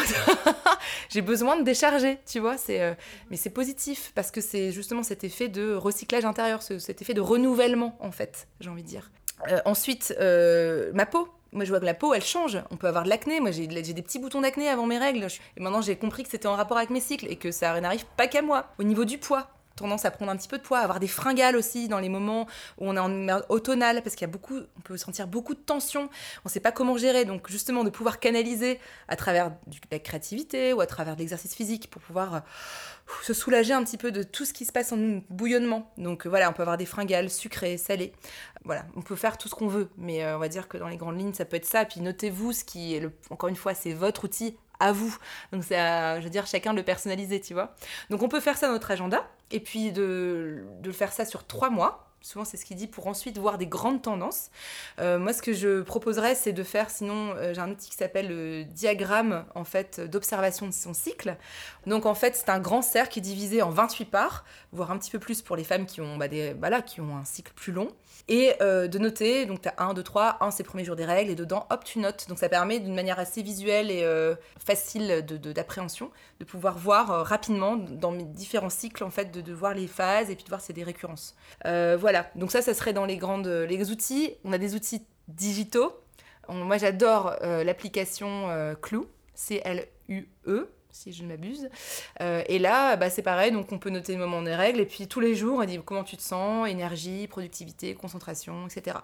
Speaker 2: j'ai besoin de décharger, tu vois. Euh, mais c'est positif parce que c'est justement cet effet de recyclage intérieur, cet effet de renouvellement, en fait, j'ai envie de dire. Euh, ensuite, euh, ma peau. moi je vois que la peau elle change. On peut avoir de l'acné. Moi j'ai des petits boutons d'acné avant mes règles. Et maintenant j'ai compris que c'était en rapport avec mes cycles et que ça n'arrive pas qu'à moi. Au niveau du poids, tendance à prendre un petit peu de poids, avoir des fringales aussi dans les moments où on est en automnale, parce qu'il y a beaucoup, on peut sentir beaucoup de tension, on ne sait pas comment gérer, donc justement de pouvoir canaliser à travers de la créativité ou à travers de l'exercice physique pour pouvoir euh, se soulager un petit peu de tout ce qui se passe en nous, bouillonnement. Donc euh, voilà, on peut avoir des fringales sucrées, salées. Voilà, on peut faire tout ce qu'on veut, mais euh, on va dire que dans les grandes lignes, ça peut être ça. Puis notez-vous ce qui est, encore une fois, c'est votre outil à vous. Donc c'est à, je veux dire, chacun le personnaliser, tu vois. Donc on peut faire ça dans notre agenda, et puis de, de faire ça sur trois mois. Souvent, c'est ce qu'il dit pour ensuite voir des grandes tendances. Euh, moi, ce que je proposerais, c'est de faire, sinon, euh, j'ai un outil qui s'appelle le diagramme en fait d'observation de son cycle. Donc, en fait, c'est un grand cercle qui est divisé en 28 parts, voire un petit peu plus pour les femmes qui ont, bah, bah qui ont un cycle plus long. Et euh, de noter, donc tu as 1, 2, 3, 1 c'est le premier jour des règles, et dedans, hop, tu notes. Donc ça permet d'une manière assez visuelle et facile d'appréhension de, de, pouvoir voir rapidement dans mes différents cycles, en fait, de, de, voir les phases et puis de voir si c'est des récurrences. voilà donc ça, ça serait dans les grandes les outils. On a des outils digitaux. moi, j'adore euh, l'application euh, Clou, C-L-U-E, si je ne m'abuse. Euh, et là, bah, c'est pareil, donc on peut noter le moment des règles, et puis tous les jours, on dit comment tu te sens, énergie, productivité, concentration, etc.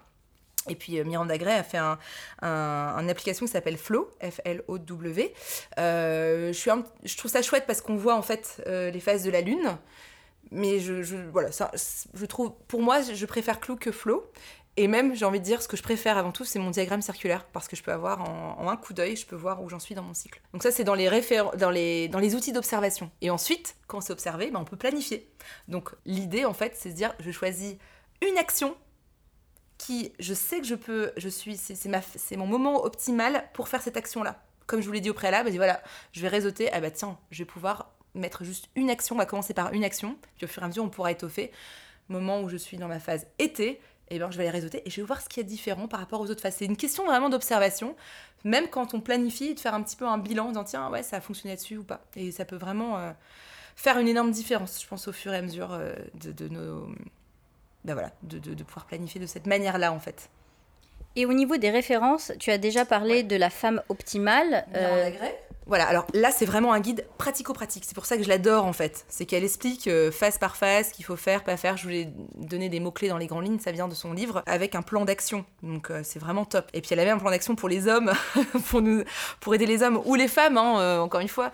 Speaker 2: Et puis Miranda Gray a fait un, une application qui s'appelle Flow, F-L-O-W. je trouve ça chouette parce qu'on voit en fait les phases de la lune mais je, voilà, ça, je trouve, pour moi, je préfère Clou que Flow. Et même, j'ai envie de dire, ce que je préfère avant tout, c'est mon diagramme circulaire, parce que je peux avoir en, un coup d'œil, je peux voir où j'en suis dans mon cycle. Donc ça, c'est dans les, dans les, dans les outils d'observation. Et ensuite, quand on s'est observé, ben, on peut planifier. Donc l'idée, en fait, c'est de dire, je choisis une action qui, je sais que je peux, je suis, c'est mon moment optimal pour faire cette action-là. Comme je vous l'ai dit au préalable, je dis voilà, je vais réseauter, ah bah tiens, je vais pouvoir mettre juste une action, on va commencer par une action, puis au fur et à mesure on pourra étoffer. Moment où je suis dans ma phase été, et eh ben, je vais les réseauter et je vais voir ce qui est différent par rapport aux autres phases. C'est une question vraiment d'observation, même quand on planifie, de faire un petit peu un bilan en disant tiens, ouais, ça a fonctionné dessus ou pas. Et ça peut vraiment euh, faire une énorme différence, je pense, au fur et à mesure euh, de, nos. Ben voilà, de, de, pouvoir planifier de cette manière-là en fait.
Speaker 1: Et au niveau des références, tu as déjà parlé de la femme optimale.
Speaker 2: Euh... Voilà, alors là, c'est vraiment un guide pratico-pratique. C'est pour ça que je l'adore en fait. C'est qu'elle explique euh, phase par phase qu'il faut faire, pas faire. Je voulais donner des mots-clés dans les grandes lignes, ça vient de son livre, avec un plan d'action. Donc euh, c'est vraiment top. Et puis elle avait un plan d'action pour les hommes, pour, nous, pour aider les hommes ou les femmes, hein, euh, encore une fois,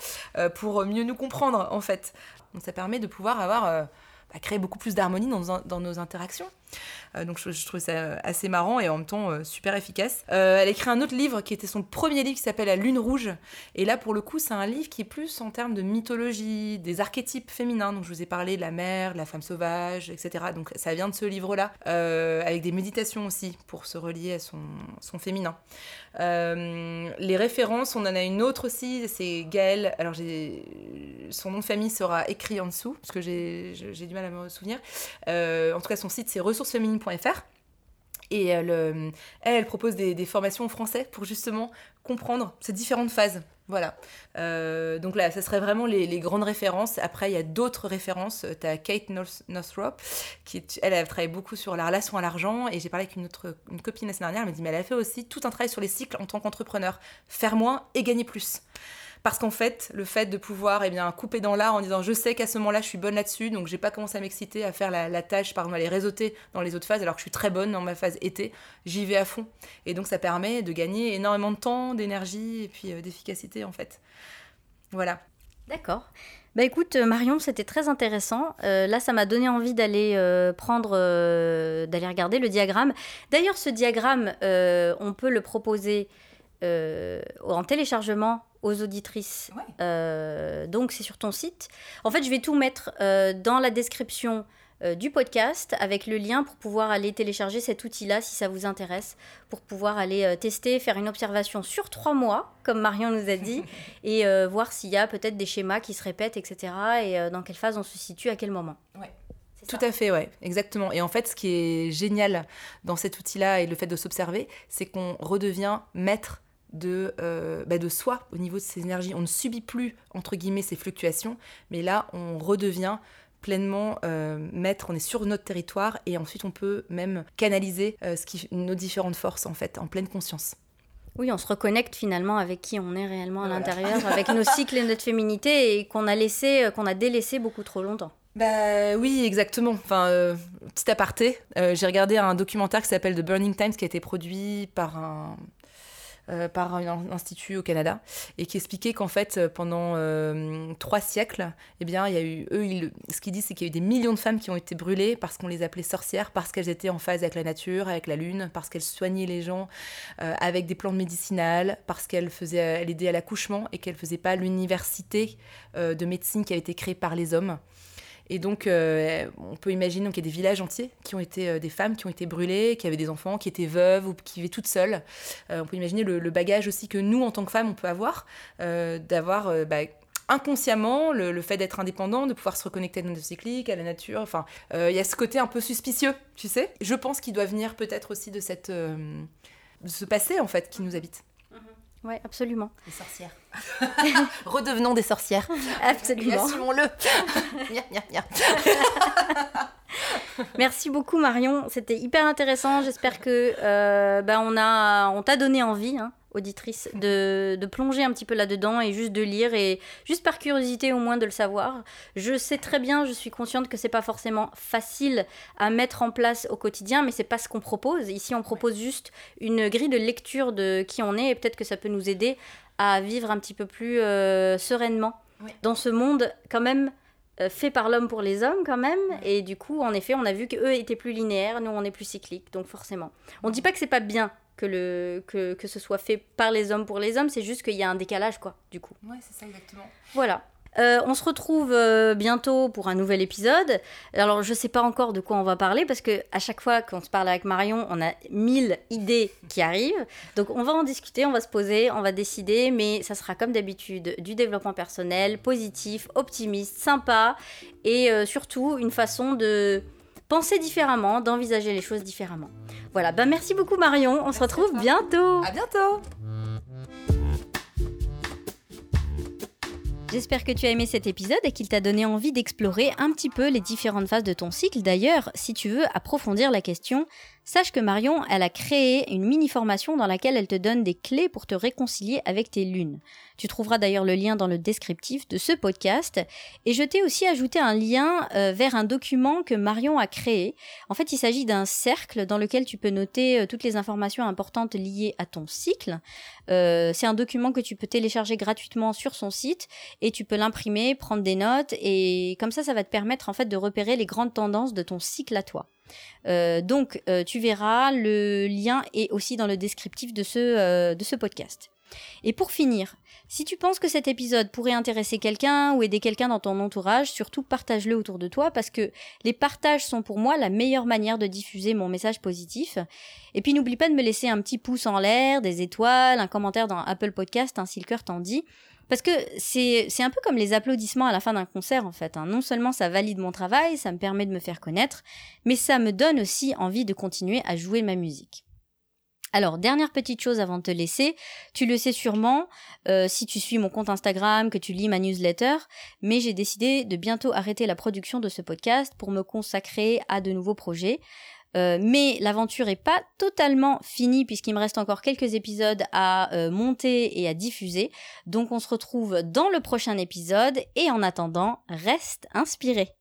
Speaker 2: pour mieux nous comprendre en fait. Donc ça permet de pouvoir avoir, bah, créer beaucoup plus d'harmonie dans nos interactions. Euh, donc je, trouve ça euh, assez marrant et en même temps euh, super efficace. elle a écrit un autre livre qui était son premier livre qui s'appelle La Lune Rouge. Et là pour le coup c'est un livre qui est plus en termes de mythologie, des archétypes féminins. Donc je vous ai parlé de la mère, de la femme sauvage, etc. Donc ça vient de ce livre-là, avec des méditations aussi pour se relier à son, féminin. les références, on en a une autre aussi, c'est Gaëlle. Alors son nom de famille sera écrit en dessous, parce que j'ai du mal à me souvenir. en tout cas, son site c'est Et elle, euh, elle, propose des, formations en français pour justement comprendre ces différentes phases. Voilà. Euh, donc là, ça serait vraiment les, grandes références. Après, il y a d'autres références. Tu as Kate Northrop, qui elle, elle travaille beaucoup sur la relation à l'argent. Et j'ai parlé avec une autre une copine la semaine dernière. Elle m'a dit, mais elle a fait aussi tout un travail sur les cycles en tant qu'entrepreneur. Faire moins et gagner plus. Parce qu'en fait, le fait de pouvoir eh bien, couper dans l'art en disant je sais qu'à ce moment-là je suis bonne là-dessus, donc j'ai pas commencé à m'exciter à faire la, tâche, par exemple à les réseauter dans les autres phases alors que je suis très bonne dans ma phase été, j'y vais à fond. Et donc ça permet de gagner énormément de temps, d'énergie et puis euh, d'efficacité en fait. Voilà.
Speaker 1: D'accord. Bah écoute euh, Marion, c'était très intéressant. Euh, là, ça m'a donné envie d'aller prendre, d'aller regarder le diagramme. D'ailleurs, ce diagramme, on peut le proposer en téléchargement aux auditrices. Euh, donc c'est sur ton site. En fait, je vais tout mettre euh, dans la description euh, du podcast avec le lien pour pouvoir aller télécharger cet outil-là si ça vous intéresse, pour pouvoir aller tester, faire une observation sur trois mois, comme Marion nous a dit, et voir s'il y a peut-être des schémas qui se répètent, etc. Et dans quelle phase on se situe, à quel moment.
Speaker 2: Ouais. Tout à fait, ouais, exactement. Et en fait, ce qui est génial dans cet outil-là et le fait de s'observer, c'est qu'on redevient maître de, euh, bah, de soi au niveau de ses énergies. On ne subit plus, entre guillemets, ces fluctuations, mais là, on redevient pleinement euh, maître, on est sur notre territoire et ensuite on peut même canaliser euh, ce qui, nos différentes forces en fait, en pleine conscience.
Speaker 1: Oui, on se reconnecte finalement avec qui on est réellement à l'intérieur, avec nos cycles et notre féminité et qu'on a laissé, qu'on a délaissé beaucoup trop longtemps.
Speaker 2: Bah oui, exactement. Enfin, euh, petit aparté, euh, j'ai regardé un documentaire qui s'appelle The Burning Times qui a été produit par un, euh, par un institut au Canada et qui expliquait qu'en fait pendant euh, trois siècles eh bien il y a eu eux ce qu'ils disent c'est qu'il y a eu des millions de femmes qui ont été brûlées parce qu'on les appelait sorcières parce qu'elles étaient en phase avec la nature avec la lune parce qu'elles soignaient les gens euh, avec des plantes médicinales parce qu'elles faisaient elles aidaient à l'accouchement et qu'elles faisaient pas l'université de médecine qui a été créée par les hommes et donc, euh, on peut imaginer qu'il y a des villages entiers qui ont été euh, des femmes qui ont été brûlées, qui avaient des enfants, qui étaient veuves ou qui vivaient toutes seules. Euh, on peut imaginer le, bagage aussi que nous, en tant que femmes, on peut avoir, d'avoir bah, inconsciemment le, fait d'être indépendant, de pouvoir se reconnecter à notre cyclique, à la nature. Enfin, il y a ce côté un peu suspicieux, tu sais. Je pense qu'il doit venir peut-être aussi de cette, de ce passé en fait qui nous habite.
Speaker 1: Oui, absolument.
Speaker 2: Des sorcières. Redevenons des sorcières.
Speaker 1: Absolument.
Speaker 2: Assumons-le.
Speaker 1: Merci beaucoup Marion, c'était hyper intéressant. J'espère que euh, ben on a, on t'a donné envie. Hein auditrice, de, de, plonger un petit peu là-dedans et juste de lire et juste par curiosité au moins de le savoir. Je sais très bien, je suis consciente que c'est pas forcément facile à mettre en place au quotidien, mais c'est pas ce qu'on propose. Ici, on propose juste une grille de lecture de qui on est et peut-être que ça peut nous aider à vivre un petit peu plus euh, sereinement dans ce monde quand même euh, fait par l'homme pour les hommes quand même. Et du coup, en effet, on a vu qu'eux étaient plus linéaires, nous on est plus cycliques, donc forcément. On dit pas que c'est pas bien que, le, que, que ce soit fait par les hommes pour les hommes, c'est juste qu'il y a un décalage, quoi, du coup.
Speaker 2: Ouais, c'est ça exactement.
Speaker 1: Voilà. Euh, on se retrouve euh, bientôt pour un nouvel épisode. Alors, je sais pas encore de quoi on va parler parce que à chaque fois qu'on se parle avec Marion, on a mille idées qui arrivent. Donc, on va en discuter, on va se poser, on va décider, mais ça sera comme d'habitude du développement personnel, positif, optimiste, sympa et euh, surtout une façon de penser différemment, d'envisager les choses différemment. Voilà, ben merci beaucoup Marion, on se retrouve bientôt.
Speaker 2: À bientôt.
Speaker 1: J'espère que tu as aimé cet épisode et qu'il t'a donné envie d'explorer un petit peu les différentes phases de ton cycle. D'ailleurs, si tu veux approfondir la question, sache que Marion, elle a créé une mini-formation dans laquelle elle te donne des clés pour te réconcilier avec tes lunes. Tu trouveras d'ailleurs le lien dans le descriptif de ce podcast. Et je t'ai aussi ajouté un lien euh, vers un document que Marion a créé. En fait, il s'agit d'un cercle dans lequel tu peux noter euh, toutes les informations importantes liées à ton cycle. Euh, c'est un document que tu peux télécharger gratuitement sur son site et tu peux l'imprimer, prendre des notes et comme ça, ça va te permettre en fait de repérer les grandes tendances de ton cycle à toi. Euh, donc, euh, tu verras, le lien est aussi dans le descriptif de ce, euh, de ce podcast. Et pour finir, si tu penses que cet épisode pourrait intéresser quelqu'un ou aider quelqu'un dans ton entourage, surtout partage-le autour de toi parce que les partages sont pour moi la meilleure manière de diffuser mon message positif. Et puis n'oublie pas de me laisser un petit pouce en l'air, des étoiles, un commentaire dans Apple Podcast, ainsi le cœur t'en dit. Parce que c'est un peu comme les applaudissements à la fin d'un concert en fait. Hein. Non seulement ça valide mon travail, ça me permet de me faire connaître, mais ça me donne aussi envie de continuer à jouer ma musique. Alors, dernière petite chose avant de te laisser, tu le sais sûrement euh, si tu suis mon compte Instagram, que tu lis ma newsletter, mais j'ai décidé de bientôt arrêter la production de ce podcast pour me consacrer à de nouveaux projets. Euh, mais l'aventure est pas totalement finie puisqu'il me reste encore quelques épisodes à euh, monter et à diffuser. Donc on se retrouve dans le prochain épisode et en attendant, reste inspiré.